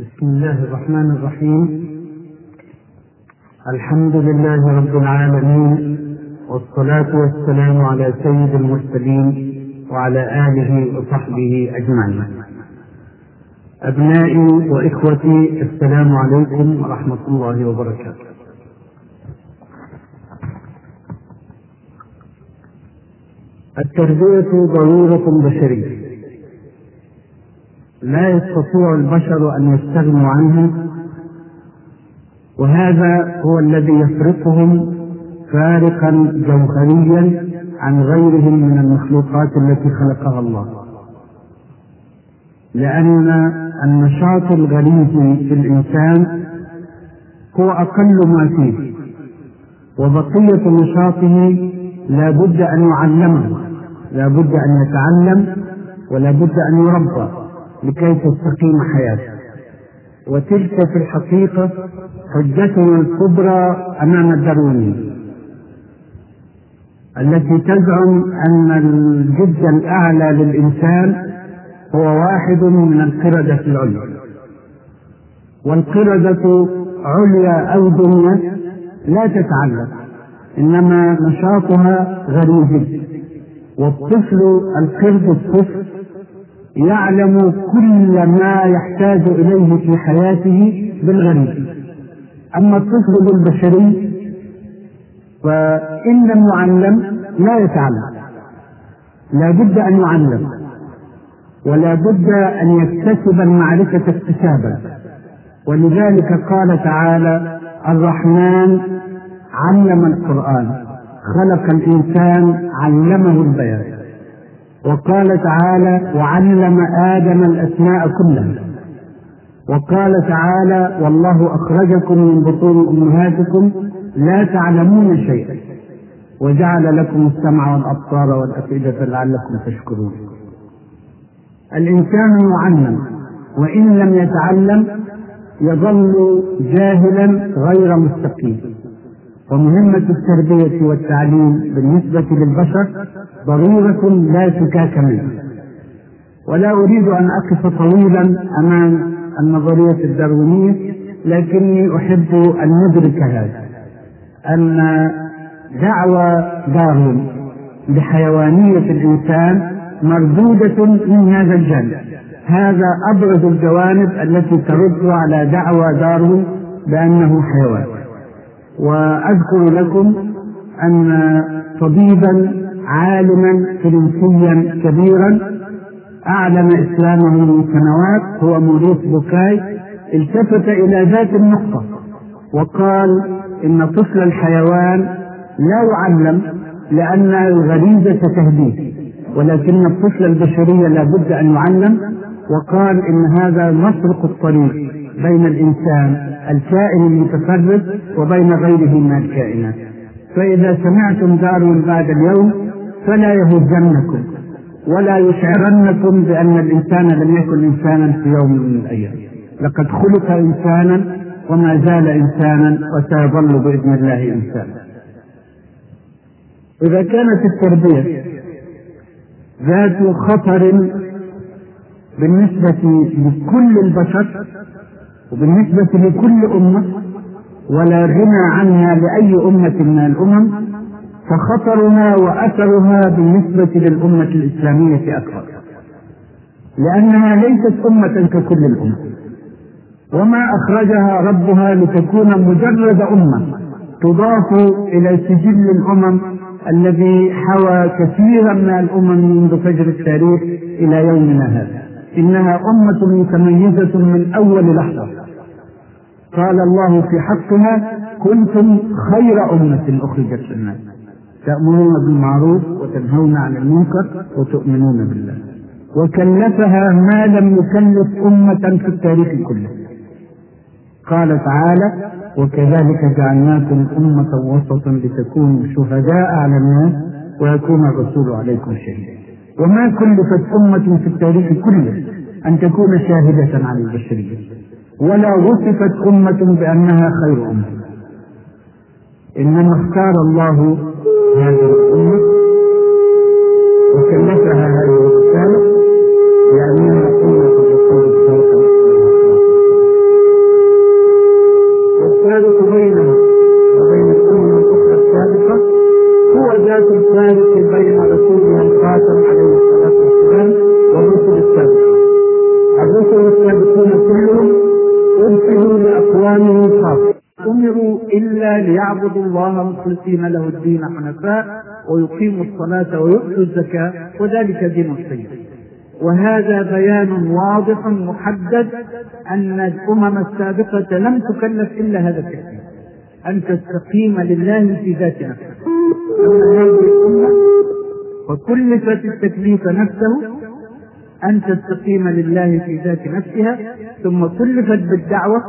بسم الله الرحمن الرحيم. الحمد لله رب العالمين والصلاة والسلام على سيد المرسلين وعلى آله وصحبه أجمعين. أبنائي وإخوتي السلام عليكم ورحمة الله وبركاته. التربية ضرورة بشرية. لا يستطيع البشر أن يستغنوا عنها وهذا هو الذي يفرقهم فارقا جوهريا عن غيرهم من المخلوقات التي خلقها الله. لأن النشاط الغريزي في الإنسان هو أقل ما فيه وبقية نشاطه لا بد أن يعلمه لا بد أن يتعلم ولا بد أن يربى. لكي تستقيم حياته وتلك في الحقيقة حجتنا الكبرى أمام الداروينيين التي تزعم أن الجد الأعلى للإنسان هو واحد من القردة العليا. والقردة عليا أو دنيا لا تتعلم إنما نشاطها غريزي والطفل القرد الطفل يعلم كل ما يحتاج إليه في حياته بالغريب. أما الطفل البشري فإن لم يعلم لا يتعلم. لا بد أن يعلم ولا بد أن يكتسب المعرفة اكتسابا. ولذلك قال تعالى الرحمن علم القرآن خلق الإنسان علمه البيان. وقال تعالى وعلم آدم الأسماء كلها. وقال تعالى والله أخرجكم من بطون أمهاتكم لا تعلمون شيئا. وجعل لكم السمع والأبصار والأفئدة لعلكم تشكرون. الإنسان يعلم وإن لم يتعلم يظل جاهلا غير مستقيم. ومهمة التربية والتعليم بالنسبة للبشر ضرورة لا شكاك منها. ولا أريد أن أقف طويلا أمام النظرية الداروينية لكني أحب أن ندرك هذا أن دعوى داروين بحيوانية الإنسان مردودة من هذا الجانب. هذا أبرز الجوانب التي ترد على دعوى داروين بأنه حيوان. وأذكر لكم أن طبيبا عالما فرنسيا كبيرا أعلن إسلامه من سنوات هو موريس بوكاي التفت إلى ذات النقطة وقال إن طفل الحيوان لا يعلم لأن الغريزة تهديه ولكن الطفل البشري لا بد أن يعلم وقال إن هذا نسرق الطريق بين الإنسان الكائن المتفرد وبين غيره من الكائنات. فإذا سمعتم دار بعد اليوم فلا يهزنكم ولا يشعرنكم بأن الإنسان لم يكن إنسانا في يوم من الأيام. لقد خلق إنسانا وما زال إنسانا وسيظل بإذن الله إنسانا. إذا كانت التربية ذات خطر بالنسبة لكل البشر وبالنسبة لكل أمة ولا غنى عنها لأي أمة من الأمم فخطرها وأثرها بالنسبة للأمة الإسلامية أكبر. لأنها ليست أمة ككل الأمم وما أخرجها ربها لتكون مجرد أمة تضاف إلى سجل الأمم الذي حوى كثيرا من الأمم منذ فجر التاريخ إلى يومنا هذا. إنها أمة متميزة من أول لحظة. قال الله في حقها كنتم خير أمة أخرجت للناس. تأمرون بالمعروف وتنهون عن المنكر وتؤمنون بالله. وكلفها ما لم يكلف أمة في التاريخ كله. قال تعالى وكذلك جعلناكم أمة وسطا لتكونوا شهداء على الناس ويكون الرسول عليكم شهيدا. وما كلفت أمة في التاريخ كله أن تكون شاهدة على البشرية. ولا وصفت أمة بأنها خير أمة. إنما اختار الله هذه الأمة مخلصين له الدين حنفاء ويقيموا الصلاة ويؤتوا الزكاة وذلك دين القيم وهذا بيان واضح محدد أن الأمم السابقة لم تكلف إلا هذا التكليف. أن تستقيم لله في ذات نفسها. أما هذه الأمة وكلفت التكليف نفسه أن تستقيم لله في ذات نفسها ثم كلفت بالدعوة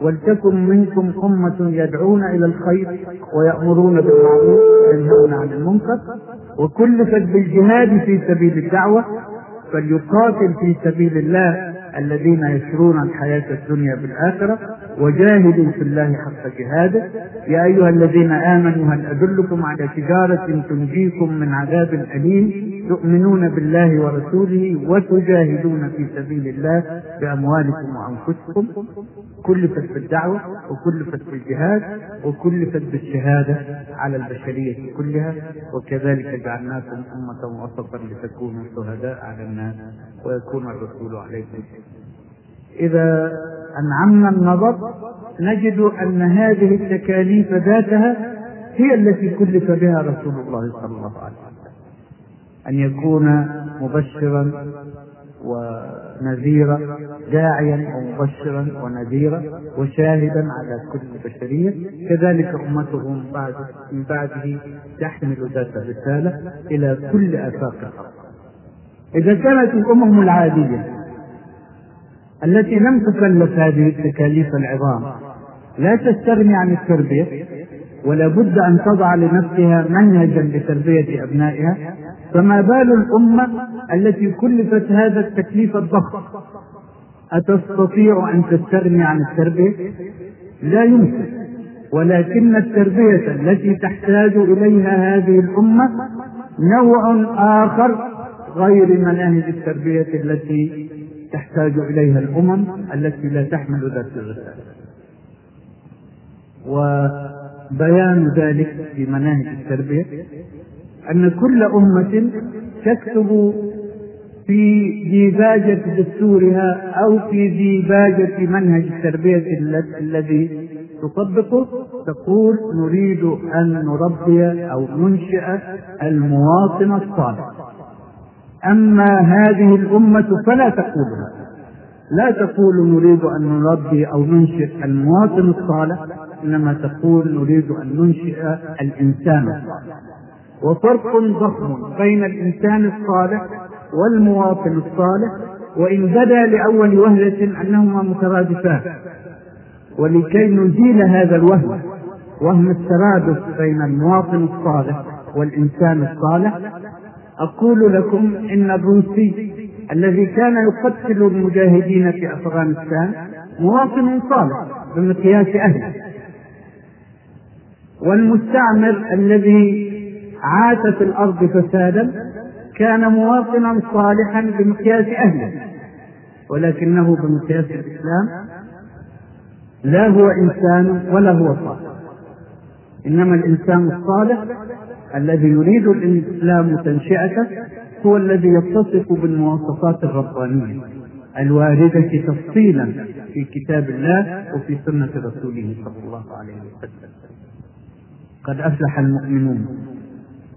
ولتكن منكم أمة يدعون إلى الخير ويأمرون بالمعروف وينهون عن المنكر وكلفت بالجهاد في سبيل الدعوة فليقاتل في سبيل الله الذين يشرون الحياة الدنيا بالآخرة. وجاهدوا في الله حق جهاده. يا أيها الذين آمنوا هل أدلكم على تجارة تنجيكم من عذاب أليم؟ تؤمنون بالله ورسوله وتجاهدون في سبيل الله بأموالكم وأنفسكم. كلفت بالدعوة وكلفت بالجهاد وكلفت بالشهادة على البشرية كلها. وكذلك جعلناكم أمة وسطا لتكونوا شهداء على الناس ويكون الرسول عليكم إذا أنعمنا النظر نجد أن هذه التكاليف ذاتها هي التي كلف بها رسول الله صلى الله عليه وسلم. أن يكون مبشرا ونذيرا داعيا ومبشرا ونذيرا وشاهدا على كل بشرية. كذلك أمته من بعد من بعده تحمل ذات الرسالة إلى كل آفاق الأرض. إذا كانت الأمم العادية التي لم تكلف هذه التكاليف العظام. لا تستغني عن التربية ولا بد أن تضع لنفسها منهجا لتربية أبنائها. فما بال الأمة التي كلفت هذا التكليف الضخم؟ أتستطيع أن تستغني عن التربية؟ لا يمكن. ولكن التربية التي تحتاج إليها هذه الأمة نوع آخر غير مناهج التربية التي تحتاج إليها الأمم التي لا تحمل ذات الرسالة. وبيان ذلك في مناهج التربية أن كل أمة تكتب في ديباجة دستورها أو في ديباجة منهج التربية الذي تطبقه تقول نريد أن نربي أو ننشئ المواطن الصالح. أما هذه الأمة فلا تقولها. لا تقول نريد أن نربي أو ننشئ المواطن الصالح إنما تقول نريد أن ننشئ الإنسان. الصالح وفرق ضخم بين الإنسان الصالح والمواطن الصالح وإن بدا لأول وهلة أنهما مترادفان. ولكي نزيل هذا الوهم وهم الترادف بين المواطن الصالح والإنسان الصالح أقول لكم إن الروسي الذي كان يقتل المجاهدين في أفغانستان مواطن صالح بمقياس أهله. والمستعمر الذي عاش في الأرض فسادا كان مواطنا صالحا بمقياس أهله ولكنه بمقياس الإسلام لا هو إنسان ولا هو صالح. إنما الإنسان الصالح الذي يريد الإسلام تنشئته هو الذي يتصف بالمواصفات الربانية الواردة تفصيلا في كتاب الله وفي سنة رسوله صلى الله عليه وسلم. قد أفلح المؤمنون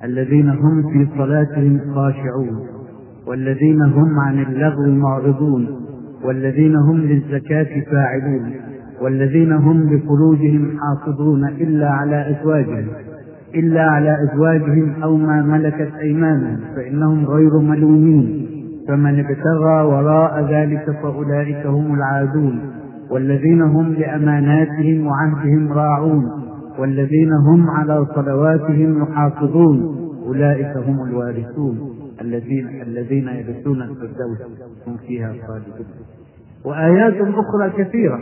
الذين هم في صلاتهم خاشعون والذين هم عن اللغو معرضون والذين هم للزكاة فاعلون والذين هم لفروجهم حافظون إلا على أزواجهم إلا على أزواجهم أو ما ملكت أيمانهم فإنهم غير ملومين. فمن ابتغى وراء ذلك فأولئك هم العادون. والذين هم لأماناتهم وعهدهم راعون. والذين هم على صلواتهم يحافظون أولئك هم الوارثون. الذين الذين يرثون الفردوس هم فيها خالدون. وآيات أخرى كثيرة.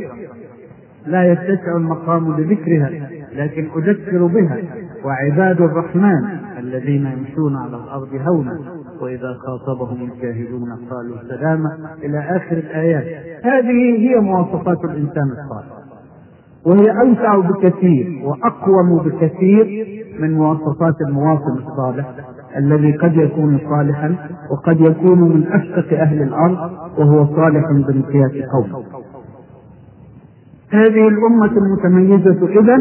لا يتسع المقام لذكرها لكن أذكر بها. وعباد الرحمن الذين يمشون على الأرض هونا. وإذا خاطبهم الجاهلون قالوا سلاما إلى آخر الآيات. هذه هي مواصفات الإنسان الصالح. وهي أوسع بكثير وأقوم بكثير من مواصفات المواطن الصالح الذي قد يكون صالحا وقد يكون من أشقى أهل الأرض وهو صالح بمقياس قوم. هذه الأمة المتميزة إذا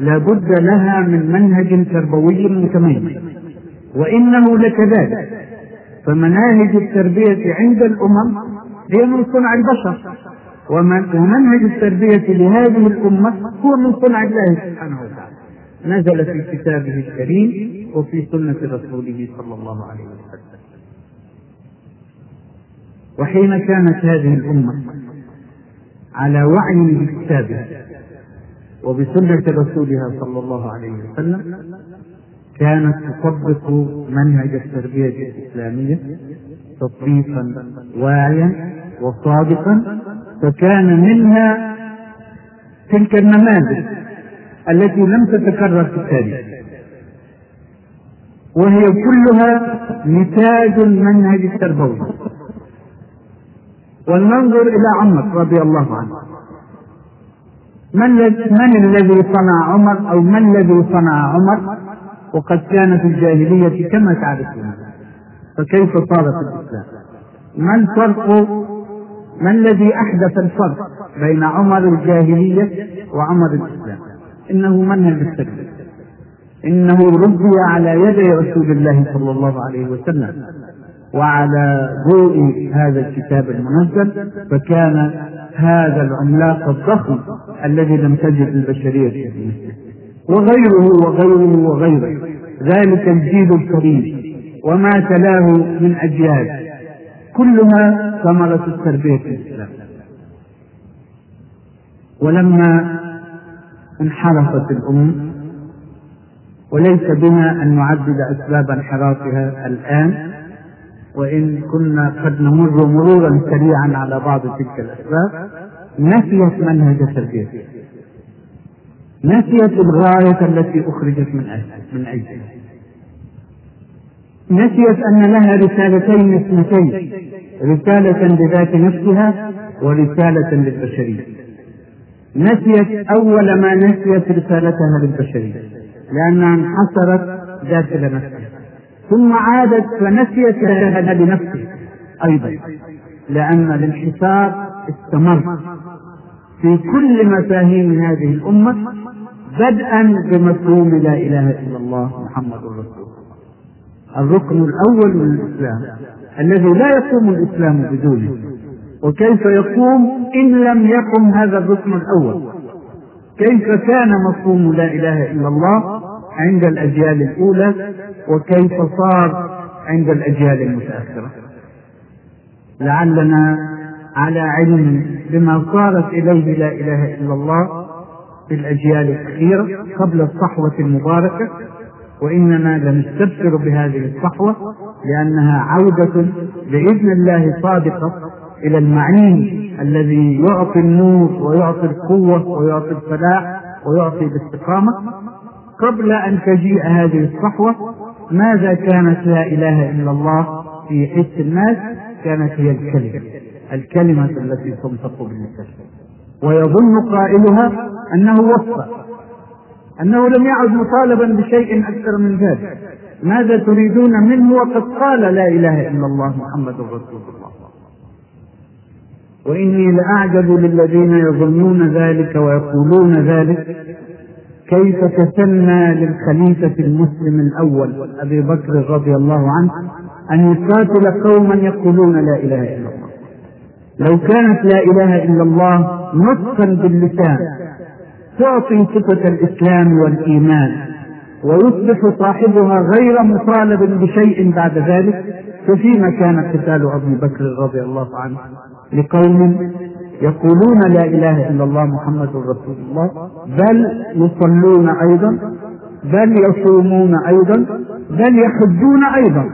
لابد لها من منهج تربوي متميز. وإنه لكذلك. فمناهج التربية عند الأمم هي من صنع البشر. ومنهج التربية لهذه الأمة هو من صنع الله سبحانه وتعالى. نزل في كتابه الكريم وفي سنة رسوله صلى الله عليه وسلم. وحين كانت هذه الأمة على وعي بكتابها وبسنة رسولها صلى الله عليه وسلم كانت تطبق منهج التربية الإسلامية تطبيقا واعيا وصادقا فكان منها تلك النماذج التي لم تتكرر في التاريخ. وهي كلها نتاج المنهج التربوي. ولننظر إلى عمر رضي الله عنه. من, من الذي صنع عمر أو ما الذي صنع عمر؟ وقد كان في الجاهلية كما تعرفون. فكيف صار في الإسلام؟ ما الفرق؟ ما الذي أحدث الفرق بين عمر الجاهلية وعمر الإسلام؟ إنه منهج التكليف إنه ربي على يدي رسول الله صلى الله عليه وسلم وعلى ضوء هذا الكتاب المنزل فكان هذا العملاق الضخم الذي لم تجد البشرية فيه وغيره وغيره وغيره. ذلك الجيل الكريم. وما تلاه من أجيال. كلها ثمرة التربية في الإسلام. ولما انحرفت الأمم وليس بنا أن نعدد أسباب انحرافها الآن وإن كنا قد نمر مرورا سريعا على بعض تلك الأسباب نسيت منهج التربية. نسيت الغاية التي أخرجت من أجل من أجلها نسيت أن لها رسالتين اثنتين رسالة لذات نفسها ورسالة للبشرية. نسيت أول ما نسيت رسالتها للبشرية لأنها انحصرت داخل نفسها ثم عادت فنسيت رسالتها لنفسها أيضا لأن الانحسار استمر في كل مفاهيم هذه الأمة بدءا بمفهوم لا إله إلا الله محمد رسول الله. الركن الأول من الإسلام الذي لا يقوم الإسلام بدونه وكيف يقوم إن لم يقم هذا الركن الأول؟ كيف كان مفهوم لا إله إلا الله عند الأجيال الأولى وكيف صار عند الأجيال المتأخرة. لعلنا على علم بما صارت إليه لا إله إلا الله في الأجيال الأخيرة قبل الصحوة المباركة وإننا لنستبشر بهذه الصحوة لأنها عودة بإذن الله صادقة إلى المعين الذي يعطي النور ويعطي القوة ويعطي الفلاح ويعطي الاستقامة. قبل أن تجيء هذه الصحوة ماذا كانت لا إله إلا الله في حس الناس؟ كانت هي الكلمة الكلمة التي تنطق باللسان ويظن قائلها أنه وفى أنه لم يعد مطالبا بشيء أكثر من ذلك. ماذا تريدون منه؟ وقد قال لا إله إلا الله محمد رسول الله. وإني لأعجب للذين يظنون ذلك ويقولون ذلك كيف كسلنا للخليفة المسلم الأول أبي بكر رضي الله عنه أن يقاتل قوما يقولون لا إله إلا الله؟ لو كانت لا إله إلا الله نطقا باللسان تعطي صفة الإسلام والإيمان ويصبح صاحبها غير مطالب بشيء بعد ذلك ففيما كان قتال أبي بكر رضي الله عنه لقوم يقولون لا إله إلا الله محمد رسول الله بل يصلون أيضا بل يصومون أيضا بل يحجون أيضا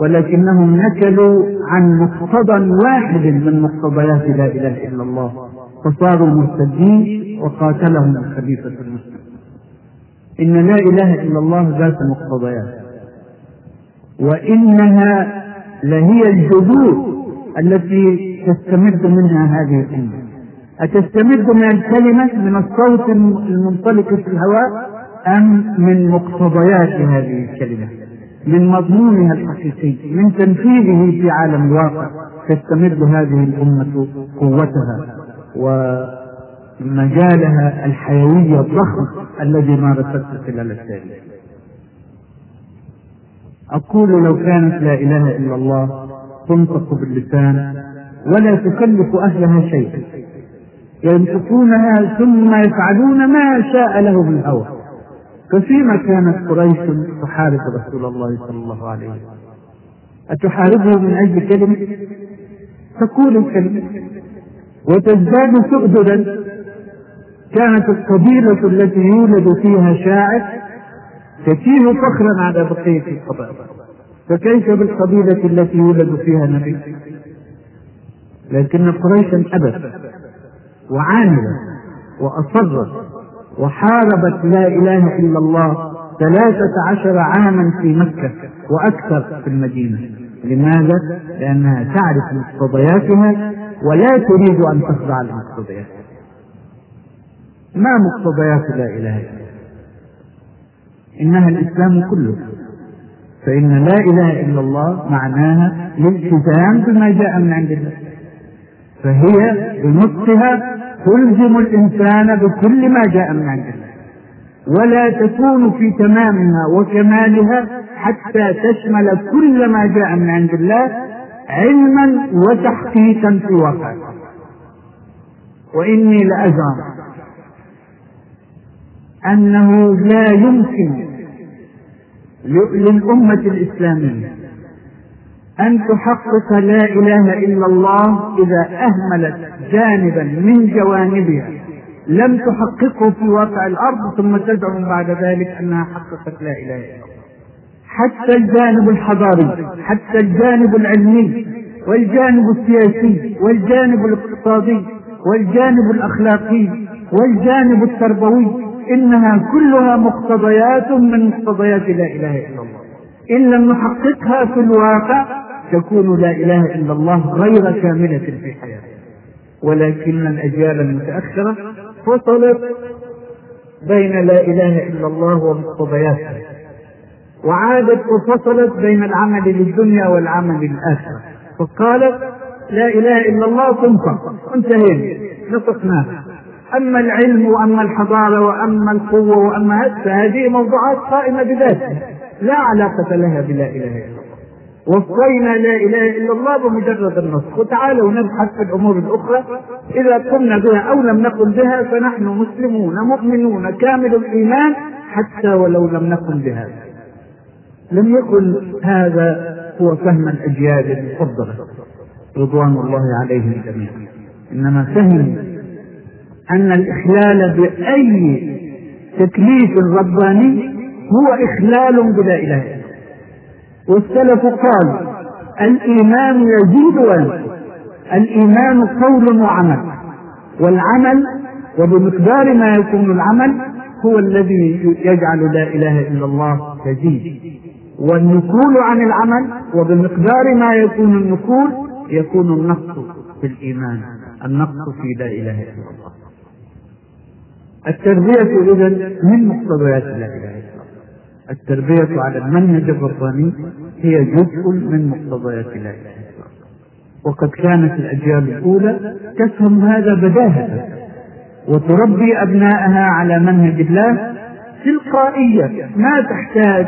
ولكنهم نكلوا عن مقتضى واحد من مقتضيات لا إله إلا الله فصاروا مرتدين وقاتلهم الخليفة المسلم. إن لا إله إلا الله ذات مقتضيات وإنها لهي الجذور التي تستمد منها هذه الأمة؟ أتستمد من الكلمة من الصوت المنطلق في الهواء أم من مقتضيات هذه الكلمة؟ من مضمونها الحقيقي من تنفيذه في عالم الواقع تستمد هذه الأمة قوتها من مجالها الحيوي الضخم الذي مارسته خلال التاريخ أقول لو كانت لا إله إلا الله تنطق باللسان ولا تكلف أهلها شيئا. ينطقونها ثم يفعلون ما شاء لهم الهوى. ففيما كانت قريش تحارب رسول الله صلى الله عليه وسلم. أتحاربه من أجل كلمة؟ تقول الكلمة. وتزداد سؤددا. كانت القبيلة التي يولد فيها شاعر تتيه فخرا على بقية القبائل. فكيف بالقبيلة التي يولد فيها نبي؟ لكن قريشا أبت وعاندت وأصرت وحاربت لا إله إلا الله ثلاثة عشر عاما في مكة وأكثر في المدينة. لماذا؟ لأنها تعرف مقتضياتها ولا تريد أن تخضع لمقتضياتها. ما مقتضيات لا إله إلا الله؟ إنها الإسلام كله. فإن لا إله إلا الله معناها الالتزام بما جاء من عند الله. فهي بنطقها تلزم الإنسان بكل ما جاء من عند الله ولا تكون في تمامها وكمالها حتى تشمل كل ما جاء من عند الله علما وتحقيقا في واقع. وإني لأزعم أنه لا يمكن للأمة الإسلامية أن تحقق لا إله إلا الله إذا أهملت جانبا من جوانبها. لم تحققه في واقع الأرض ثم تزعم بعد ذلك أنها حققت لا إله إلا الله. حتى الجانب الحضاري حتى الجانب العلمي والجانب السياسي والجانب الاقتصادي والجانب الأخلاقي والجانب التربوي إنها كلها مقتضيات من مقتضيات لا إله إلا الله. إن لم نحققها في الواقع تكون لا إله إلا الله غير كاملة في حياتنا ولكن الأجيال المتأخرة فصلت بين لا إله إلا الله ومقتضياتها وعادت وفصلت بين العمل للدنيا والعمل للآخرة فقالت لا إله إلا الله تنطق انتهينا نطقناها أما العلم وأما الحضارة وأما القوة وأما فهذه موضوعات قائمة بذاتها لا علاقة لها بلا إله إلا الله. وصينا لا إله إلا الله بمجرد النص. وتعالوا نبحث في الأمور الأخرى. إذا قمنا بها أو لم نقم بها فنحن مسلمون مؤمنون كامل الإيمان حتى ولو لم نقم بها. لم يكن هذا هو فهم الأجيال المفضلة. رضوان الله عليهم جميعا. إنما فهم أن الإخلال بأي تكليف رباني هو إخلال بلا إله إلا والسلف قال الإيمان يزيد وينقص الإيمان قول وعمل. والعمل وبمقدار ما يكون العمل هو الذي يجعل لا إله إلا الله تزيد والنكول عن العمل وبمقدار ما يكون النكول يكون النقص في الإيمان النقص في لا إله إلا الله. التربية إذا من مقتضيات لا إله إلا الله. التربية على المنهج الرباني هي جزء من مقتضيات الله. وقد كانت الأجيال الأولى تفهم هذا بداهة وتربي أبناءها على منهج الله تلقائية ما تحتاج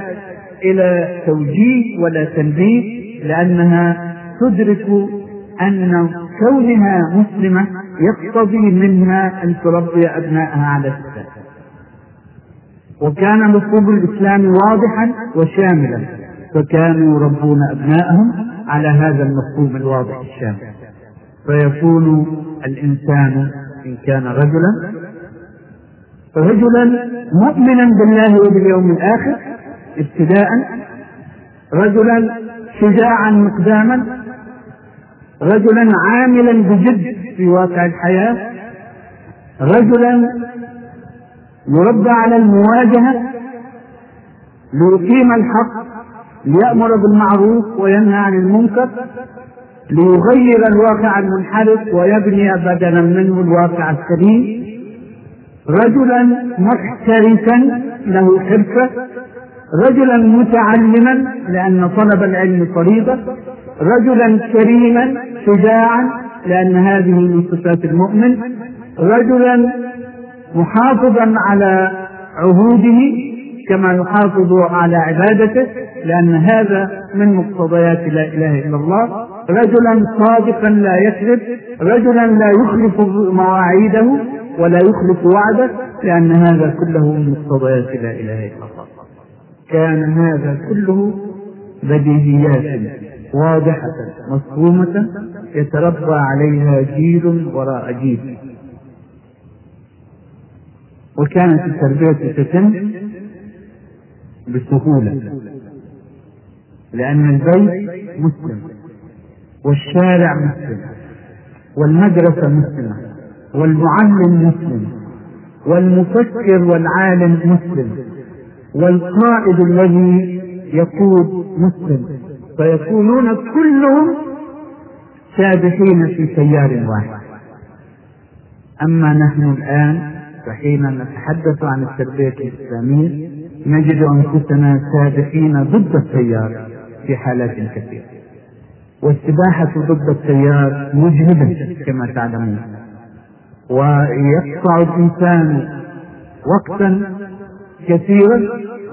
إلى توجيه ولا تنبيه لأنها تدرك أن كونها مسلمة يقتضي منها أن تربي أبنائها على الإسلام. وكان مفهوم الإسلام واضحا وشاملا. فكانوا يربون أبنائهم على هذا المفهوم الواضح الشامل فيكون الإنسان إن كان رجلا رجلا مؤمنا بالله وباليوم الآخر ابتداء رجلا شجاعا مقداما رجلا عاملا بجد في واقع الحياة رجلا يربى على المواجهة ليقيم الحق ليأمر بالمعروف وينهى عن المنكر ليغير الواقع المنحرف ويبني بدلا منه الواقع السليم. رجلا محترفا له حرفة رجلا متعلما لأن طلب العلم فريضة رجلا كريما شجاعا لأن هذه من صفات المؤمن رجلا محافظا على عهوده كما يحافظ على عبادته لأن هذا من مقتضيات لا إله إلا الله. رجلا صادقا لا يكذب رجلا لا يخلف مواعيده ولا يخلف وعده لأن هذا كله من مقتضيات لا إله إلا الله. كان هذا كله بديهيات واضحة مفهومة يتربى عليها جيل وراء جيل. وكانت التربية تتم بسهولة. لأن البيت مسلم والشارع مسلم والمدرسة مسلمة والمعلم مسلم والمفكر والعالم مسلم والقائد الذي يقود مسلم فيكونون كلهم سابحين في سيار واحد. أما نحن الآن فحين نتحدث عن التربية الإسلامية نجد أنفسنا سابحين ضد التيار في حالات كثيرة. والسباحة ضد التيار مجهدة كما تعلمون. ويقطع الإنسان وقتا كثيرا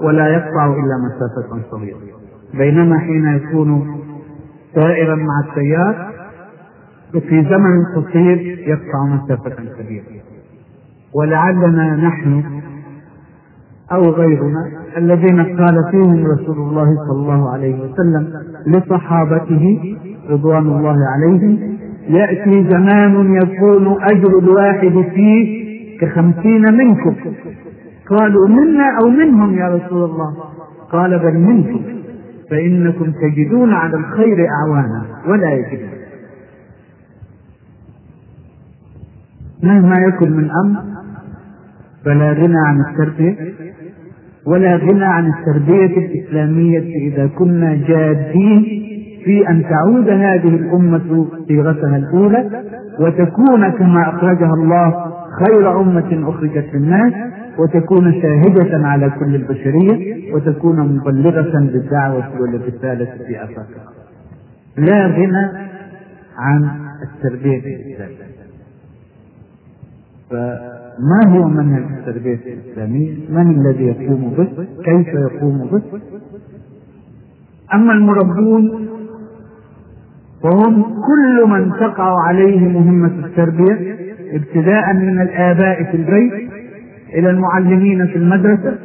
ولا يقطع إلا مسافة صغيرة. بينما حين يكون سائرا مع التيار في زمن قصير يقطع مسافة كبيرة. ولعلنا نحن أو غيرنا الذين قال فيهم رسول الله صلى الله عليه وسلم لصحابته رضوان الله عليهم يأتي زمان يكون أجر الواحد فيه كخمسين منكم. قالوا منا أو منهم يا رسول الله؟ قال بل منكم. فإنكم تجدون على الخير أعوانا ولا يجدون مهما يكن من أمر فلا غنى عن التربية ولا غنى عن التربية الإسلامية إذا كنا جادين في أن تعود هذه الأمة صيغتها الأولى وتكون كما أخرجها الله خير أمة أخرجت للناس وتكون شاهدة على كل البشرية وتكون مبلغة بالدعوة والرسالة في آفاقها لا غنى عن التربية الإسلامية. فما هو منهج التربية الإسلامية؟ من الذي يقوم به؟ كيف يقوم به؟ أما المربون فهم كل من تقع عليه مهمة التربية ابتداء من الآباء في البيت إلى المعلمين في المدرسة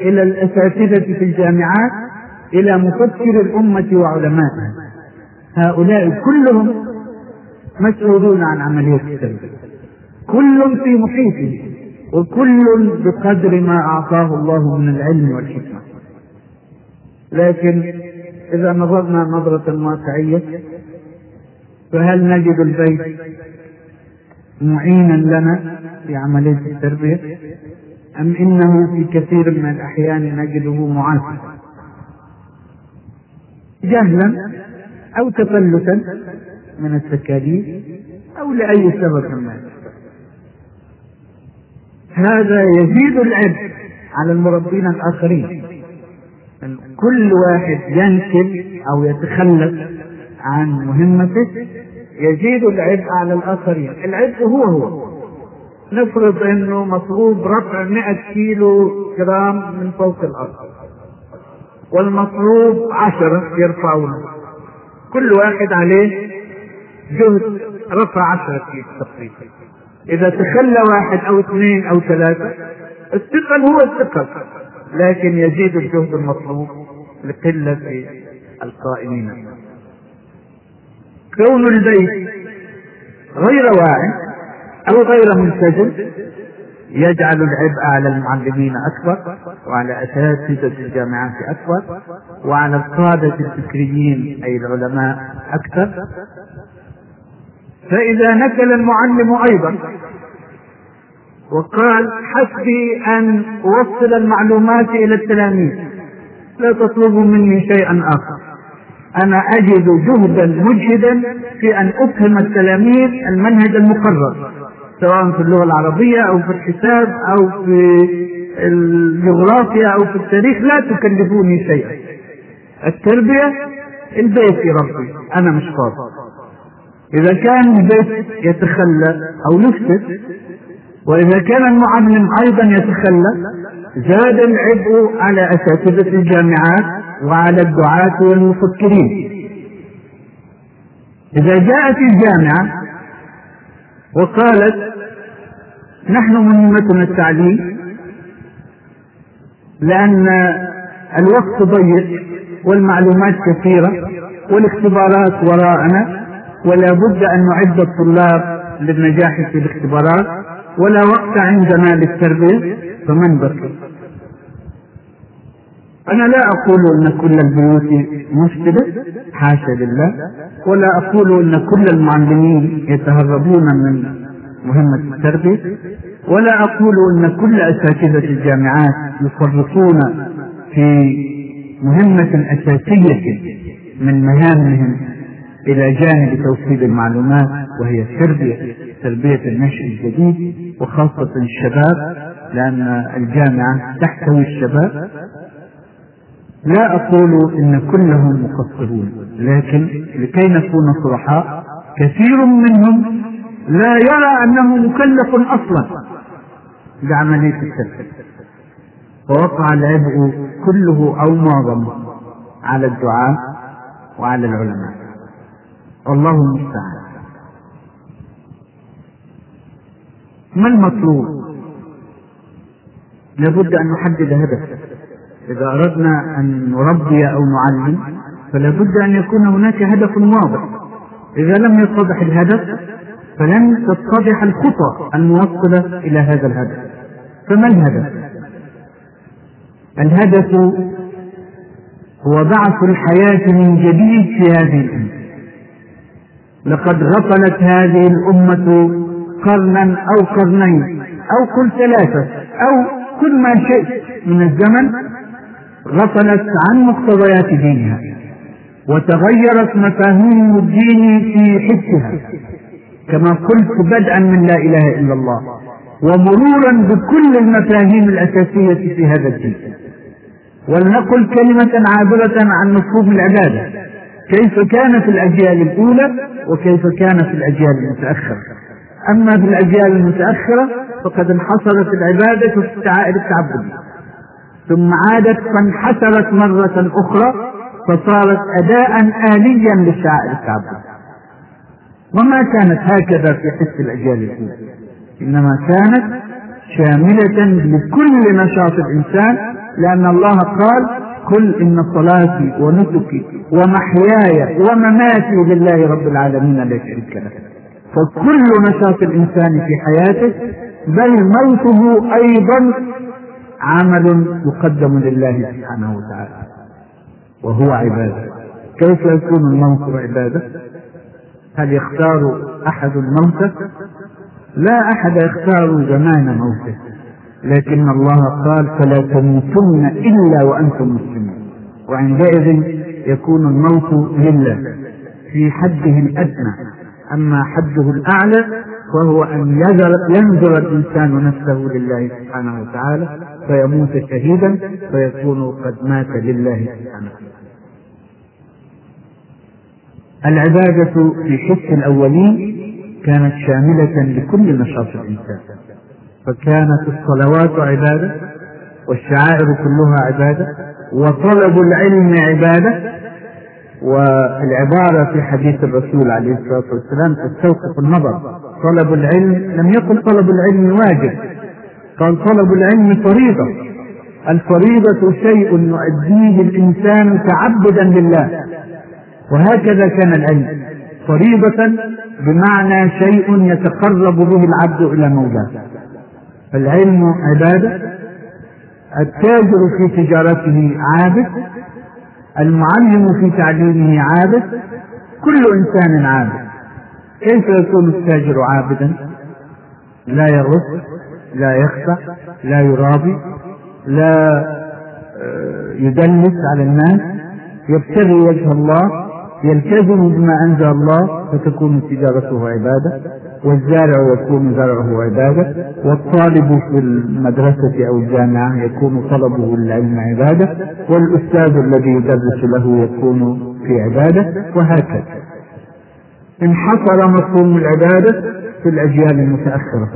إلى الأساتذة في الجامعات إلى مفكر الأمة وعلمائها هؤلاء كلهم مسؤولون عن عملية التربية كل في محيطه وكل بقدر ما أعطاه الله من العلم والحكمة. لكن إذا نظرنا نظرة واقعية فهل نجد البيت معينا لنا في عملية التربية؟ أم إنه في كثير من الأحيان نجده معاكسا جهلا أو تفلتا من التكاليف أو لأي سبب ما. هذا يزيد العبء على المربين الآخرين. كل واحد ينكل أو يتخلف عن مهمته يزيد العبء على الآخرين. العبء هو هو. نفرض إنه مطلوب رفع 100 كيلو جرام من فوق الأرض والمطلوب عشرة يرفعونه. كل واحد عليه جهد رفع عشرة كيلو تقريبا. إذا تخلى واحد أو اثنين أو ثلاثة الثقل هو الثقل لكن يزيد الجهد المطلوب لقلة القائمين. كون البيت غير واعي أو غير منسجم يجعل العبء على المعلمين أكبر وعلى أساتذة الجامعات أكبر وعلى القادة الفكريين أي العلماء أكثر. فإذا نكل المعلم أيضا وقال حسبي أن أوصل المعلومات إلى التلاميذ. لا تطلبوا مني شيئا آخر. أنا أجد جهدا مجهدا في أن أفهم التلاميذ المنهج المقرر سواء في اللغة العربية أو في الحساب أو في الجغرافيا أو في التاريخ لا تكلفوني شيئا. التربية البيت يا ربي أنا مش فاضي. إذا كان البيت يتخلى أو يفسد وإذا كان المعلم أيضا يتخلى زاد العبء على أساتذة الجامعات وعلى الدعاة والمفكرين. إذا جاءت الجامعة وقالت نحن مهمتنا التعليم لأن الوقت ضيق والمعلومات كثيرة والاختبارات وراءنا ولا بد أن نعد الطلاب للنجاح في الاختبارات. ولا وقت عندنا للتربية فمن بكر؟ أنا لا أقول أن كل البيوت مفسدة حاشا لله ولا أقول أن كل المعلمين يتهربون من مهمة التربية ولا أقول أن كل أساتذة الجامعات يفرطون في مهمة أساسية من مهامهم إلى جانب توصيل المعلومات وهي التربية. تربية النشء الجديد وخاصة الشباب لأن الجامعة تحتوي الشباب. لا أقول إن كلهم مقصرون لكن لكي نكون صرحاء كثير منهم لا يرى أنه مكلف أصلا. بعملية التربية ووقع العبء كله أو معظمه على الدعاء وعلى العلماء. والله المستعان. ما المطلوب؟ لابد أن نحدد هدف. إذا أردنا أن نربي أو نعلم فلا بد أن يكون هناك هدف واضح. إذا لم يتضح الهدف فلن تتضح الخطى الموصلة إلى هذا الهدف. فما الهدف؟ الهدف هو بعث الحياة من جديد في هذه الأمة. لقد غفلت هذه الأمة قرنا أو قرنين أو كل ثلاثة أو كل ما شئت من الزمن غفلت عن مقتضيات دينها وتغيرت مفاهيم الدين في حسها كما قلت بدءا من لا إله إلا الله ومرورا بكل المفاهيم الأساسية في هذا الدين. ولنقل كلمة عابرة عن مفهوم العبادة. كيف كان في الأجيال الأولى وكيف كان في الأجيال المتأخرة؟ أما في الأجيال المتأخرة فقد انحصرت العبادة في الشعائر التعبديه ثم عادت فانحسرت مرة أخرى فصارت أداء آليا للشعائر التعبدية وما كانت هكذا في حس الأجيال الأولى إنما كانت شاملة لكل نشاط الإنسان لأن الله قال قل إن صلاتي ونسكي ومحياي ومماتي لله رب العالمين لا شريك له. فكل نشاط الإنسان في حياته بل موته أيضا عمل يقدم لله سبحانه وتعالى. وهو عبادة. كيف يكون الموت عبادة؟ هل يختار أحد الموت؟ لا أحد يختار زمان موته. لكن الله قال فلا تموتن إلا وأنتم مسلمون. وعندئذ يكون الموت لله في حده الأدنى أما حده الأعلى وهو أن ينذر الإنسان نفسه لله سبحانه وتعالى فيموت شهيدا فيكون قد مات لله سبحانه العبادة في حس الأولين كانت شاملة لكل نشاط الإنسان. فكانت الصلوات عبادة والشعائر كلها عبادة وطلب العلم عبادة والعبارة في حديث الرسول عليه الصلاة والسلام تستوقف النظر. طلب العلم لم يقل طلب العلم واجب قال طلب العلم فريضة. الفريضة شيء يؤديه الإنسان تعبدا لله. وهكذا كان العلم. فريضة بمعنى شيء يتقرب به العبد إلى مولاه. العلم عبادة التاجر في تجارته عابد المعلم في تعليمه عابد كل إنسان عابد. كيف يكون التاجر عابدا؟ لا يغش لا يخفى لا يرابي لا آه، يدلس على الناس. يبتغي وجه الله يلتزم بما أنزل الله فتكون تجارته عبادة. والزارع يكون زرعه عبادة والطالب في المدرسة أو الجامعة يكون طلبه للعلم عبادة والأستاذ الذي يدرس له يكون في عبادة وهكذا. انحصر مفهوم العبادة في الأجيال المتأخرة.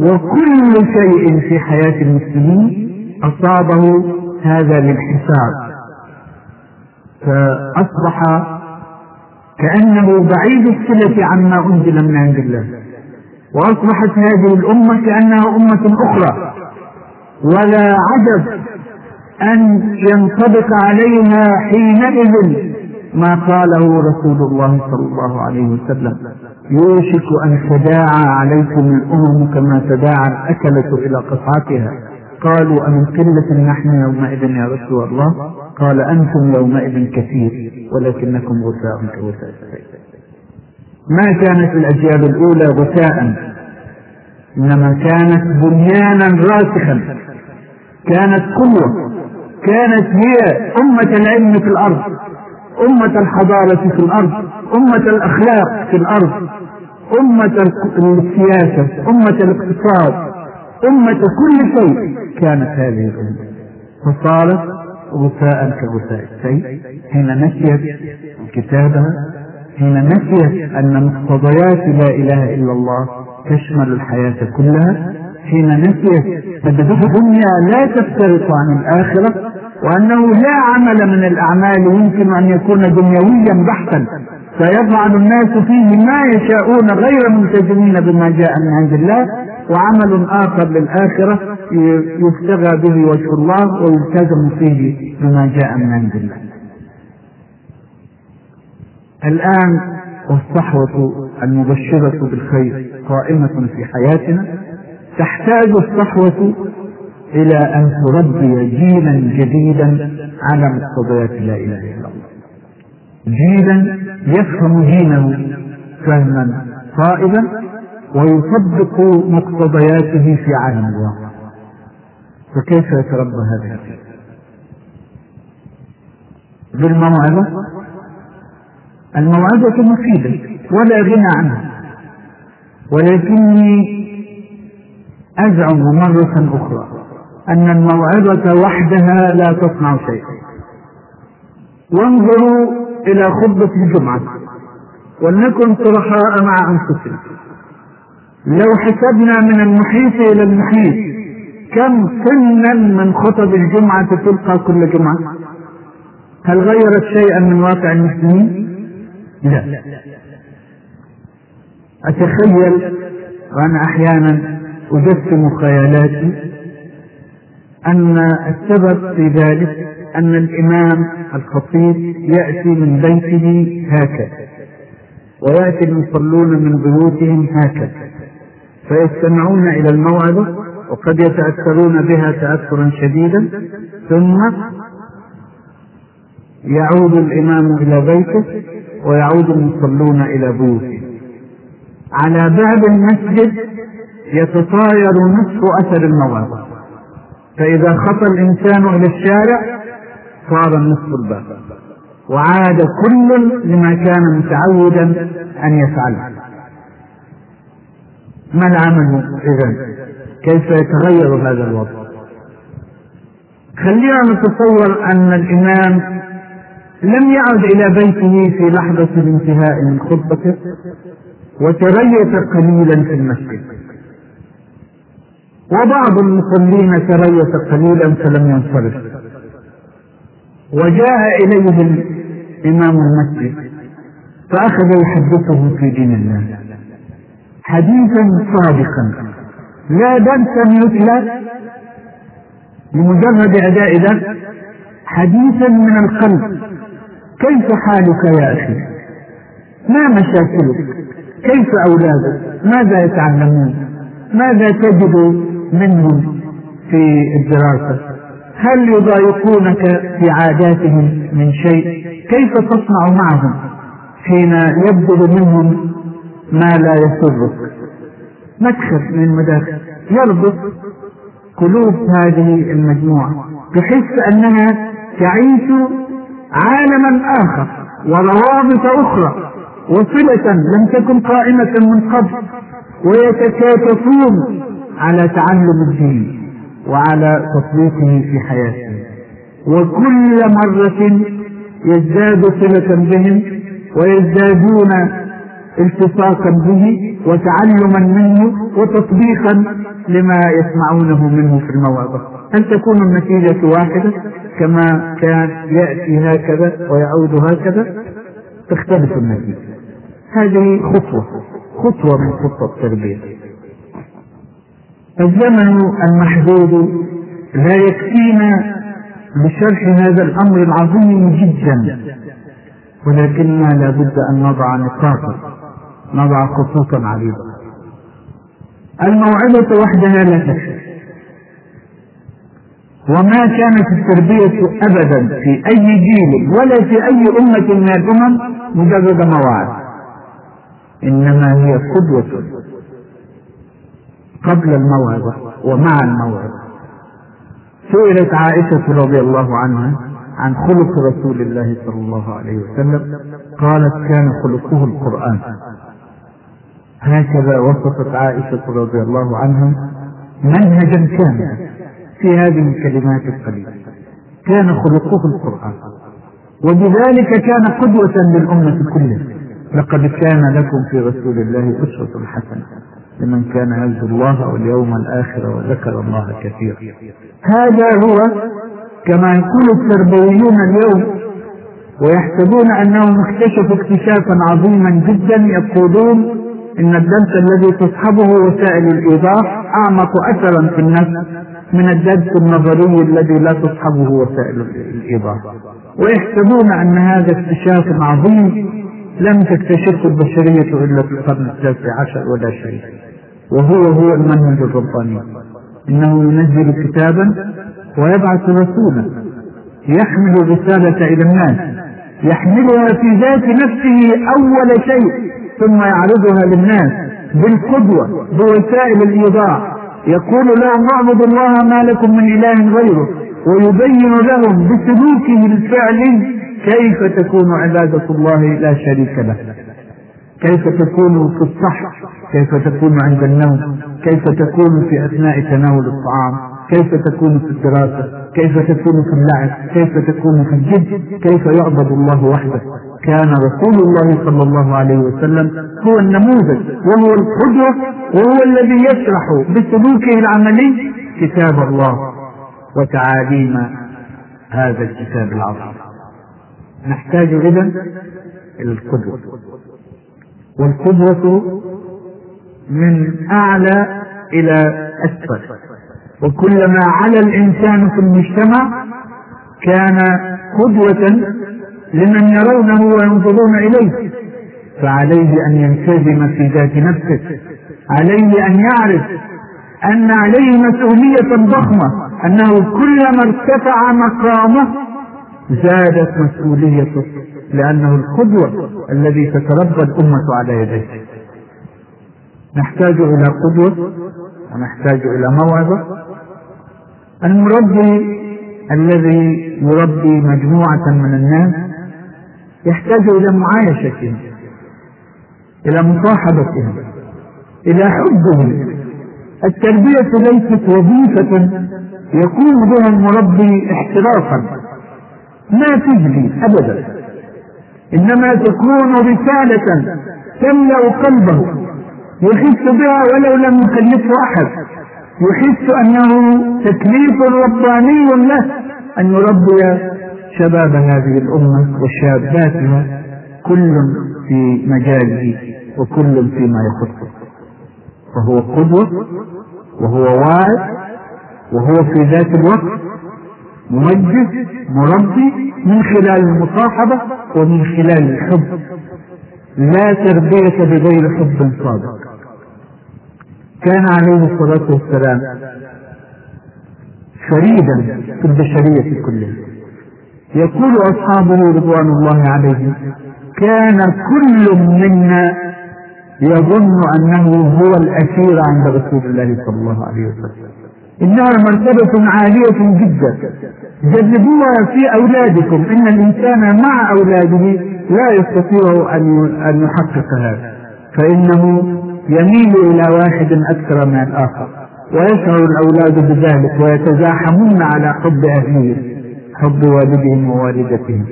وكل شيء في حياة المسلمين أصابه هذا الانحسار فأصبح كأنه بعيد الصلة عما أنزل من عند الله. وأصبحت هذه الأمة كأنها أمة أخرى. ولا عجب أن ينطبق عليها حينئذ ما قاله رسول الله صلى الله عليه وسلم. يوشك أن تداعى عليكم الأمم كما تداعى الأكلة إلى قطعتها قالوا أمن قلة نحن يومئذ يا رسول الله؟ قال أنتم يومئذ كثير ولكنكم غثاء كغثاء ما كانت الأجيال الأولى غثاء؟ إنما كانت بنيانا راسخا. كانت قوة كانت هي أمة العلم في الأرض أمة الحضارة في الأرض أمة الأخلاق في الأرض أمة السياسة أمة الاقتصاد. أمة كل شيء. كانت هذه الأمة فصارت غثاء كغثاء السيل حين نسيت كتابها حين نسيت أن مقتضيات لا إله إلا الله تشمل الحياة كلها حين نسيت أن الدنيا لا تفترق عن الآخرة وأنه لا عمل من الأعمال يمكن أن يكون دنيويا بحتا فيفعل الناس فيه ما يشاءون غير ملتزمين بما جاء من عند الله. وعمل آخر للآخرة يبتغى به وجه الله ويلتزم فيه بما جاء من عند الله. الآن والصحوة المبشرة بالخير قائمة في حياتنا تحتاج الصحوة إلى أن تربي جيلا جديدا على مقتضيات لا إله إلا الله. جيلا يفهم دينه فهما صائبا ويطبق مقتضياته في عالم الواقع فكيف يتربى هذا بالموعظة؟ الموعظة مفيدة ولا غنى عنها. ولكني أزعم مرة أخرى أن الموعظة وحدها لا تصنع شيئا. وانظروا إلى خطبة الجمعة ولنكن صرحاء مع أنفسنا. لو حسبنا من المحيط إلى المحيط كم سنا من خطب الجمعة تلقى كل جمعة؟ هل غيرت شيئا من واقع المسلمين؟ لا. أتخيل وأنا أحيانا أجسم خيالاتي أن السبب في ذلك أن الإمام الخطيب يأتي من بيته هكذا ويأتي المصلون من بيوتهم هكذا. فيستمعون إلى الموعظة وقد يتأثرون بها تأثرا شديدا. ثم يعود الإمام إلى بيته ويعود المصلون إلى بيوتهم على باب المسجد يتطاير نصف أثر الموعظة فإذا خطى الإنسان إلى الشارع صار النصف الباب وعاد كل لما كان متعودا أن يفعله. ما العمل إذا كيف يتغير هذا الوضع؟ خلينا نتصور أن الإمام لم يعد إلى بيته في لحظة الانتهاء من خطبته وتريث قليلا في المسجد. وبعض المصلين تريث قليلا فلم ينصرف. وجاء إليه الإمام المسجد فأخذ يحدثه في دين الله. حديثا صادقا. لا درسا يتلى لمجرد أداء درس حديثا من القلب. كيف حالك يا أخي؟ ما مشاكلك؟ كيف أولادك؟ ماذا يتعلمون؟ ماذا تجد منهم في الدراسة؟ هل يضايقونك في عاداتهم من شيء؟ كيف تصنع معهم حين يبدو منهم ما لا يسرك. مدخل من المداخل يربط قلوب هذه المجموعة تحس أنها تعيش عالما آخر وروابط أخرى وصلة لم تكن قائمة من قبل ويتكاتفون على تعلم الدين وعلى تطبيقه في حياته. وكل مرة يزداد صلة بهم ويزدادون التصاقا به وتعلما منه وتطبيقا لما يسمعونه منه في الموعظة هل تكون النتيجة واحدة كما كان يأتي هكذا ويعود هكذا تختلف النتيجة. هذه خطوة خطوة من خطة التربية. الزمن المحدود لا يكفينا لشرح هذا الأمر العظيم جدا ولكننا لابد أن نضع نقاطا نضع خطوطا عريضة. الموعظة وحدها لا تكفي. وما كانت التربية أبدا في أي جيل ولا في أي أمة من الأمم مجرد مواعظ. إنما هي قدوة قبل الموعظة ومع الموعظة. سئلت عائشة رضي الله عنها عن خلق رسول الله صلى الله عليه وسلم قالت كان خلقه القرآن. هكذا وصفت عائشة رضي الله عنها منهجا كاملا في هذه الكلمات القليلة. كان خلقه القرآن. وبذلك كان قدوة للأمة كلها. لقد كان لكم في رسول الله أسوة حسنة لمن كان يرجو الله واليوم الآخر وذكر الله كثيرا. هذا هو كما يقول التربويون اليوم ويحسبون أنهم اكتشفوا اكتشافا عظيما جدا يقولون إن الدرس الذي تصحبه وسائل الإيضاح أعمق أثرا في النفس من الدرس النظري الذي لا تصحبه وسائل الإيضاح. ويحسبون أن هذا اكتشاف عظيم لم تكتشفه البشرية إلا في القرن التاسع عشر ولا شيء. وهو هو المنهج الرباني. إنه ينزل كتابا ويبعث رسولا. يحمل الرسالة إلى الناس. يحملها في ذات نفسه أول شيء. ثم يعرضها للناس بالقدوة بوسائل الإيضاح. يقول لهم اعبدوا الله ما لكم من إله غيره ويبين لهم بسلوكه الفعلي كيف تكون عبادة الله لا شريك له. كيف تكون في الصح كيف تكون عند النوم كيف تكون في أثناء تناول الطعام كيف تكون في الدراسة كيف تكون في اللعب كيف تكون في الجد كيف يعبد الله وحده. كان رسول الله صلى الله عليه وسلم هو النموذج وهو القدوة وهو الذي يشرح بسلوكه العملي كتاب الله وتعاليم هذا الكتاب العظيم. نحتاج إذا القدوة. والقدوة من أعلى إلى أسفل. وكلما علا الإنسان في المجتمع كان قدوة لمن يرونه وينظرون إليه. فعليه أن يلتزم في ذات نفسه. عليه أن يعرف أن عليه مسؤولية ضخمة. أنه كلما ارتفع مقامه زادت مسؤوليته لأنه القدوة الذي تتربى الأمة على يديه نحتاج إلى قدوة ونحتاج إلى موعظة. المربي الذي يربي مجموعة من الناس يحتاج إلى معايشتهم إلى مصاحبتهم إلى حبهم. التربية ليست وظيفة يقوم بها المربي احترافا ما تجري أبدا. إنما تكون رسالة تملأ قلبه يحس بها ولو لم يكلفه أحد. يحس أنه تكليف رباني له أن يربي شباب هذه الأمة وشاباتها كل في مجاله وكل فيما يخصه. فهو قدوة وهو واعظ وهو في ذات الوقت موجه مربي من خلال المصاحبة ومن خلال الحب. لا تربية بغير حب صادق. كان عليه الصلاة والسلام فريدا في البشرية كلها. يقول أصحابه رضوان الله عليهم كان كل منا يظن أنه هو الأسير عند رسول الله صلى الله عليه وسلم. إنها مرتبة عالية جدا. جذبوها في أولادكم. إن الإنسان مع أولاده لا يستطيع أن يحقق هذا. فإنه يميل إلى واحد أكثر من الآخر. ويشعر الأولاد بذلك ويتزاحمون على حب أهلهم حب والدهم ووالدتهم.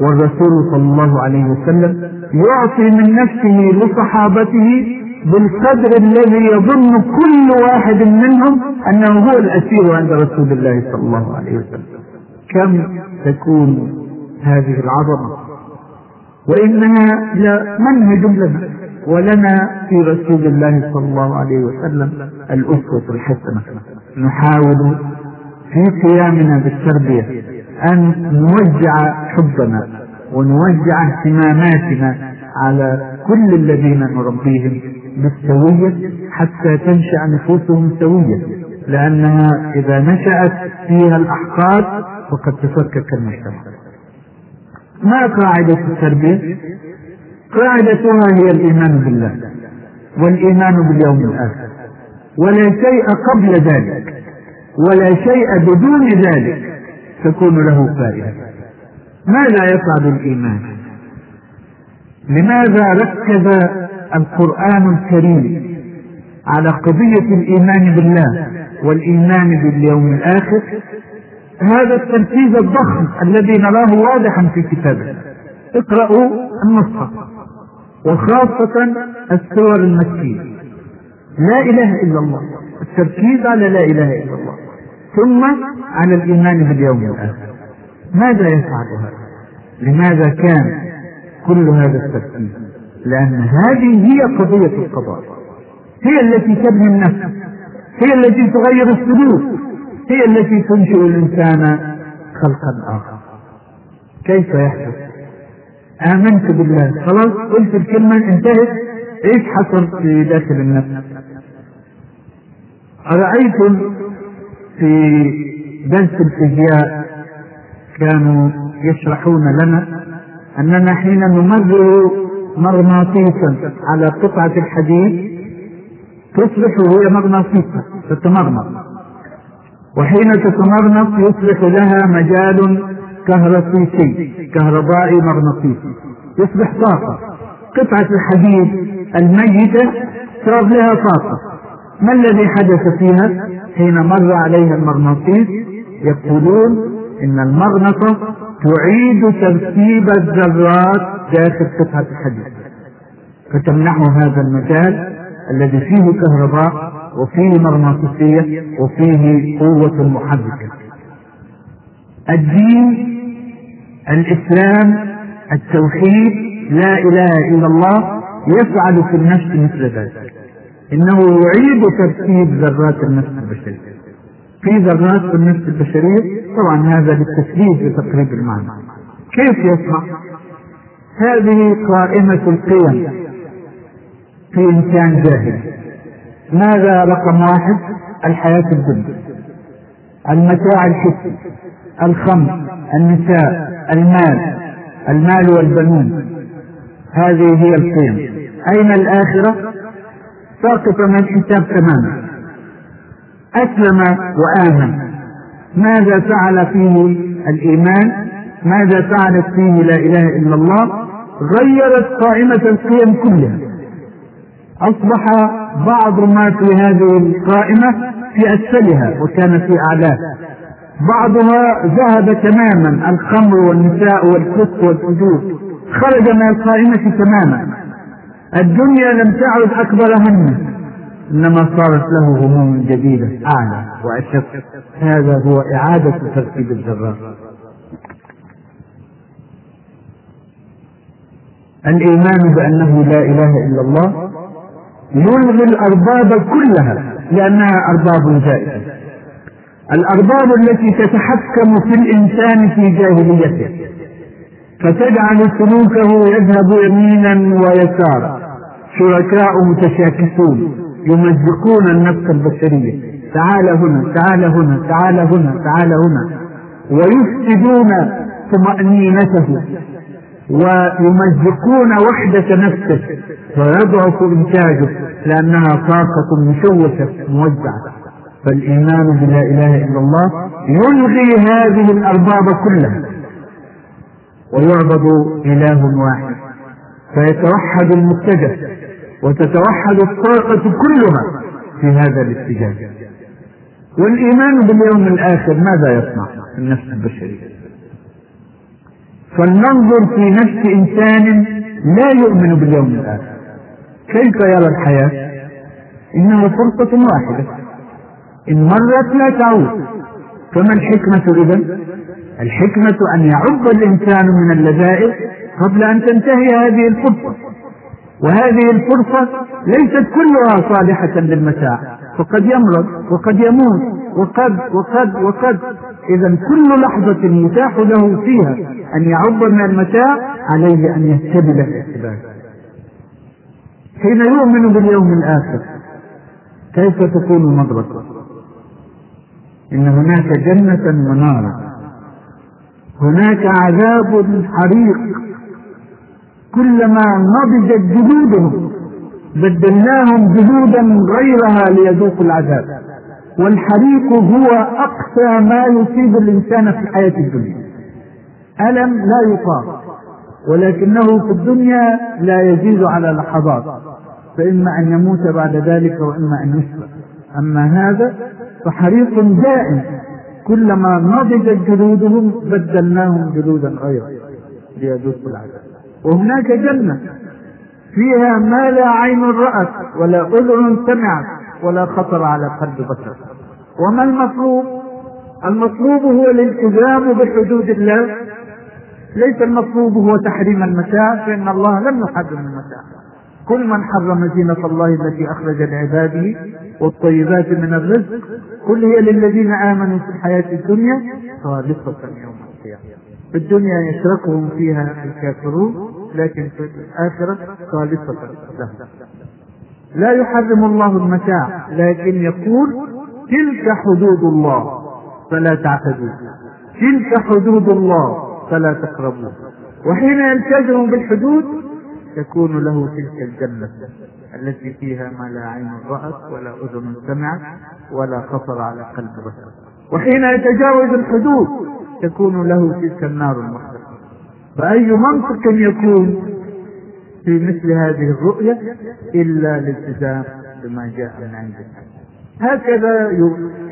والرسول صلى الله عليه وسلم يعطي من نفسه لصحابته بالقدر الذي يظن كل واحد منهم أنه هو الأسير عند رسول الله صلى الله عليه وسلم. كم تكون هذه العظمة؟ وإنها منهج لنا ولنا في رسول الله صلى الله عليه وسلم الأسوة الحسنة. نحاول في قيامنا بالتربية أن نوزع حبنا ونوزع اهتماماتنا على كل الذين نربيهم بالسوية حتى تنشأ نفوسهم سوية. لأنها إذا نشأت فيها الأحقاد فقد تفكك المجتمع. ما قاعدة التربية؟ قاعدتها هي الإيمان بالله والإيمان باليوم الآخر. ولا شيء قبل ذلك ولا شيء بدون ذلك. تكون له فائدة. ماذا يفعل الإيمان؟ لماذا ركز القرآن الكريم على قضية الإيمان بالله والإيمان باليوم الآخر؟ هذا التركيز الضخم الذي نراه واضحا في كتابه. اقرأوا النص. وخاصة السور المكية. لا إله إلا الله. التركيز على لا إله إلا الله. ثم على الإيمان باليوم الآخر. ماذا يفعل هذا لماذا كان كل هذا التركيز لأن هذه هي قضية القضاء. هي التي تبني النفس. هي التي تغير السلوك. هي التي تنشئ الإنسان خلقا آخر. كيف يحدث؟ آمنت بالله. خلاص قلت الكلمة انتهت. إيش حصل في داخل النفس؟ أرأيتم في درس الفيزياء كانوا يشرحون لنا أننا حين نمرر مغناطيسا على قطعة الحديد تصبح هي مغناطيسا تتمغنط وحين تتمغنط يصبح لها مجال كهربائي كهربائي مغناطيسي يصبح طاقة. قطعة الحديد الميتة صار لها طاقة. ما الذي حدث فيها حين مر عليها المغناطيس يقولون إن المغنطة تعيد ترتيب الذرات داخل قطعة الحديد فتمنحه هذا المجال الذي فيه كهرباء وفيه مغناطيسية وفيه قوة محركة. الدين الإسلام التوحيد لا إله إلا الله يفعل في النفس مثل ذلك إنه يعيد ترتيب ذرات النفس البشرية في ذرات في النفس البشرية. طبعا هذا للتسليج لتقريب المعنى. كيف يصنع هذه قائمة القيم في إنسان جاهل. ماذا رقم واحد؟ الحياة الدنيا. المتاع الحسي الخمر النساء المال المال والبنون. هذه هي القيم. أين الآخرة؟ ساقطة من الحساب تماما. أسلم وآمن. ماذا فعل فيه الإيمان؟ ماذا فعلت فيه لا إله إلا الله؟ غيرت قائمة القيم كلها. أصبح بعض ما في هذه القائمة في أسفلها وكان في أعلاها بعضها ذهب تماما الخمر والنساء والفسق والفجور. خرج من القائمة تماما. الدنيا لم تعد أكبر همه. إنما صارت له هموم جديدة أعلى وأشق هذا هو إعادة ترتيب الذرات الإيمان بأنه لا إله إلا الله يلغي الأرباب كلها لأنها أرباب زائدة الأرباب التي تتحكم في الإنسان في جاهليته فتجعل سلوكه يذهب يمينا ويسارا. شركاء متشاكسون. يمزقون النفس البشرية. تعال هنا تعال هنا تعال هنا تعال هنا. ويفسدون طمأنينته. ويمزقون وحدة نفسه. ويضعف إنتاجه لأنها طاقة مشوشة موزعة فالإيمان بلا إله إلا الله يلغي هذه الأرباب كلها. ويعبد إله واحد. فيتوحد المتجه. وتتوحد الطاقة كلها في هذا الاتجاه. والإيمان باليوم الآخر ماذا يصنع؟ في النفس البشرية. فلننظر في نفس إنسان لا يؤمن باليوم الآخر. كيف يرى الحياة؟ إنها فرصة واحدة. إن مرت لا تعود. فما الحكمة إذا؟ الحكمة أن يعب الإنسان من اللذائذ قبل أن تنتهي هذه الفرصة. وهذه الفرصة ليست كلها صالحة للمتاع. فقد يمرض وقد يموت وقد وقد وقد. إذا كل لحظة متاح له فيها أن يعب من المتاع عليه أن يستبدل الاسباب حين يؤمن باليوم الآخر كيف تكون نظرته إن هناك جنة ونارا هناك عذاب حريق. كلما نضجت جلودهم بدلناهم جلودا غيرها ليذوقوا العذاب. والحريق هو أقسى ما يصيب الإنسان في الحياة الدنيا. ألم لا يطاق ولكنه في الدنيا لا يزيد على لحظات. فإما أن يموت بعد ذلك وإما أن يشفى. أما هذا فحريق دائم كلما نضجت جلودهم بدلناهم جلودا غيرها ليذوقوا العذاب. وهناك جنة. فيها ما لا عين رأت ولا أذن سمعت ولا خطر على قلب بشر. وما المطلوب؟ المطلوب هو الالتزام بحدود الله. ليس المطلوب هو تحريم المتاع فإن الله لم يحرم المتاع. كل من حرم زينة الله التي أخرج لعباده والطيبات من الرزق كل هي للذين آمنوا في الحياة الدنيا خالصة يوم القيامة. في الدنيا يشركهم فيها الكافرون لكن في الآخرة خالصة لهم. لا يحرم الله المتاع لكن يقول تلك حدود الله فلا تعتدوا. تلك حدود الله فلا تقربوا. وحين يلتزم بالحدود تكون له تلك الجنة التي فيها ما لا عين رأت ولا أذن سمعت ولا خطر على قلب بشر وحين يتجاوز الحدود تكون له تلك النار المحرقة فأي منطق يكون في مثل هذه الرؤية إلا الالتزام بما جاء من عند الله. هكذا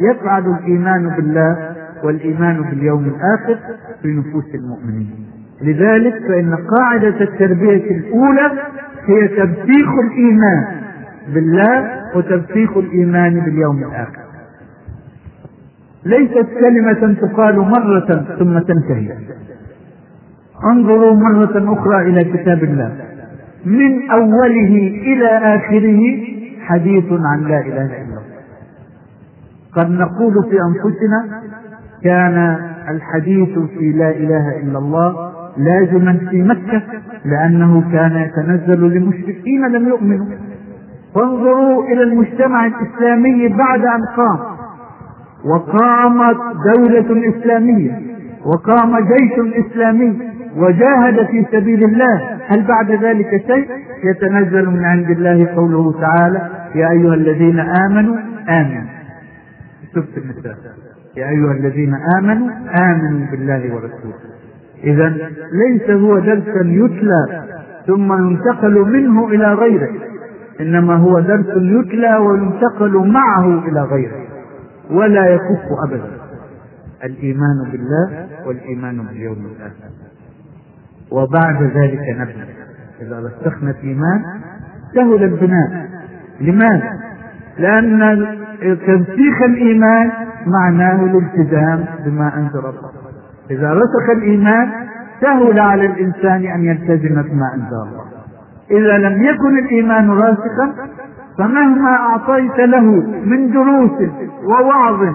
يفعل الإيمان بالله والإيمان باليوم الآخر في نفوس المؤمنين. لذلك فإن قاعدة التربية الأولى هي تبسيخ الإيمان بالله وتبسيخ الإيمان باليوم الآخر. ليست كلمة تقال مرة ثم تنتهي. انظروا مرة أخرى إلى كتاب الله. من أوله إلى آخره حديث عن لا إله إلا الله. قد نقول في أنفسنا كان الحديث في لا إله إلا الله لازما في مكة لأنه كان يتنزل لمشركين لم يؤمنوا. فانظروا إلى المجتمع الإسلامي بعد أن قام. وقامت دولة إسلامية وقام جيش إسلامي وجاهد في سبيل الله. هل بعد ذلك شيء؟ يتنزل من عند الله قوله تعالى يا أيها الذين آمنوا آمنوا. شفت النساء؟ يا أيها الذين آمنوا آمنوا بالله ورسوله. إذا ليس هو درسا يتلى ثم ينتقل منه إلى غيره إنما هو درس يتلى وينتقل معه إلى غيره. ولا يكف أبدا. الإيمان بالله والإيمان باليوم الآخر. وبعد ذلك نبني إذا رسخنا الإيمان سهل البناء. لماذا؟ لأن ترسيخ الإيمان معناه الالتزام بما أنزل الله. إذا رسخ الإيمان سهل على الإنسان أن يلتزم بما أنزل الله. إذا لم يكن الإيمان راسخا فمهما أعطيت له من دروس ووعظ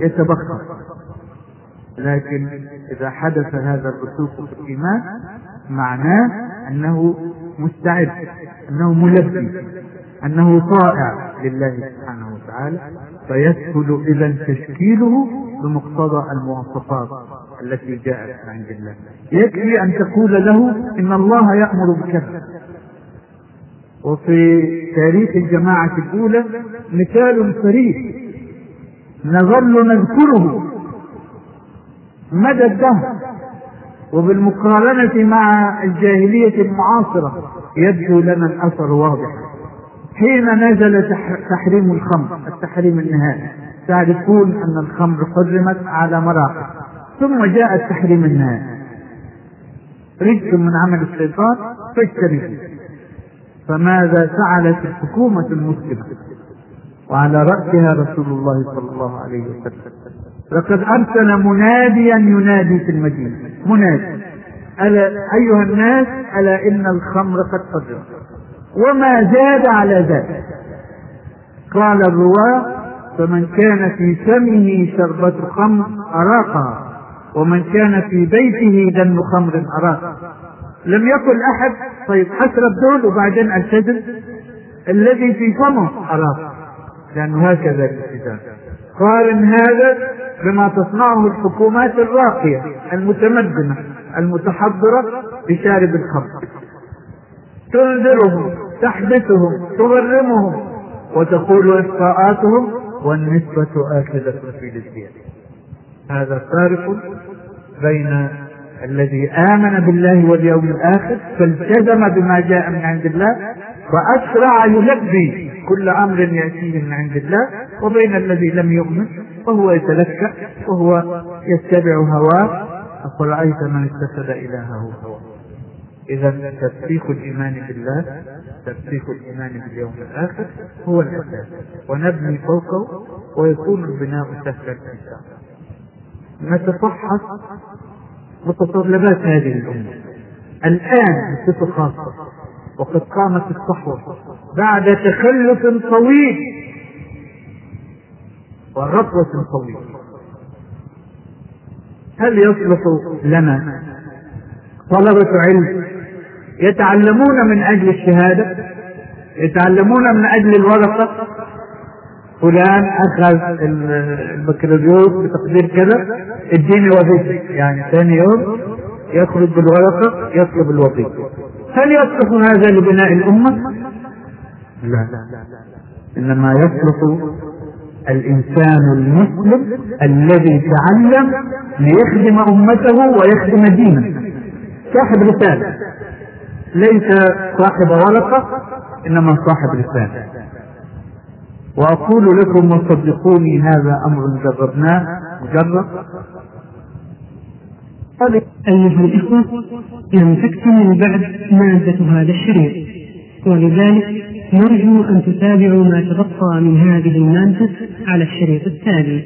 يتبخر لكن إذا حدث هذا الرسوخ في الإيمان معناه أنه مستعد أنه ملبي أنه طائع لله سبحانه وتعالى فيسهل إذا تشكيله بمقتضى المواصفات التي جاءت عند الله. يكفي أن تقول له إن الله يأمر بكذا. وفي تاريخ الجماعة الأولى مثال صريح. نظل نذكره. مدى الدهر. وبالمقارنة مع الجاهلية المعاصرة يبدو لنا الأثر واضح. حين نزل تحريم الخمر التحريم النهائي تعرفون أن الخمر حرمت على مراحل. ثم جاء التحريم النهائي. رجس من عمل الشيطان فاجتنبوه. فماذا فعلت الحكومة المسلمة؟ وعلى رأسها رسول الله صلى الله عليه وسلم. لقد أرسل مناديا ينادي في المدينة. منادي. ألا أيها الناس ألا إن الخمر قد فجر وما زاد على ذلك. قال الرواة فمن كان في فمه شربة خمر أراقها. ومن كان في بيته دم خمر أراقها. لم يقل أحد طيب أشرب دول وبعدين ألتزم الذي في فمه أراقها لأنه هكذا الالتزام قارن هذا بما تصنعه الحكومات الراقية المتمدنة المتحضرة بشارب الخمر. تنذرهم تحبسهم تغرمهم وتقول إخطاءاتهم والنسبة آكدة في الازدياد هذا فارق بين الذي آمن بالله واليوم الآخر فالتزم بما جاء من عند الله وأسرع يلبي كل أمر يأتيه من عند الله وبين الذي لم يؤمن وهو يتلكأ وهو يتبع هواه. أفرأيت من اتخذ إلهه هواه. إذا ترسيخ الإيمان بالله ترسيخ الإيمان باليوم الآخر هو الأساس ونبني فوقه ويكون البناء سهلا إن شاء الله نتفحص متطلبات هذه الأمة الآن بصفة خاصة وقد قامت الصحوة بعد تخلف طويل ورطوة طويلة. هل يصلح لنا طلبة علم يتعلمون من أجل الشهادة يتعلمون من أجل الورقة فلان أخذ البكالوريوس بتقدير كذا اديني وظيفة يعني ثاني يوم يخرج بالورقة يطلب الوظيفة. هل يصلح هذا لبناء الأمة؟ لا. إنما يصلح الإنسان المسلم الذي تعلم ليخدم أمته ويخدم دينه. صاحب رسالة ليس صاحب ورقة إنما صاحب رسالة وأقول لكم وصدقوني هذا أمر جربناه. مجرب. أيها الإخوة لم تكتمل بعد مادة هذا الشريط ولذلك نرجو أن تتابعوا ما تبقى من هذه المادة على الشريط التالي.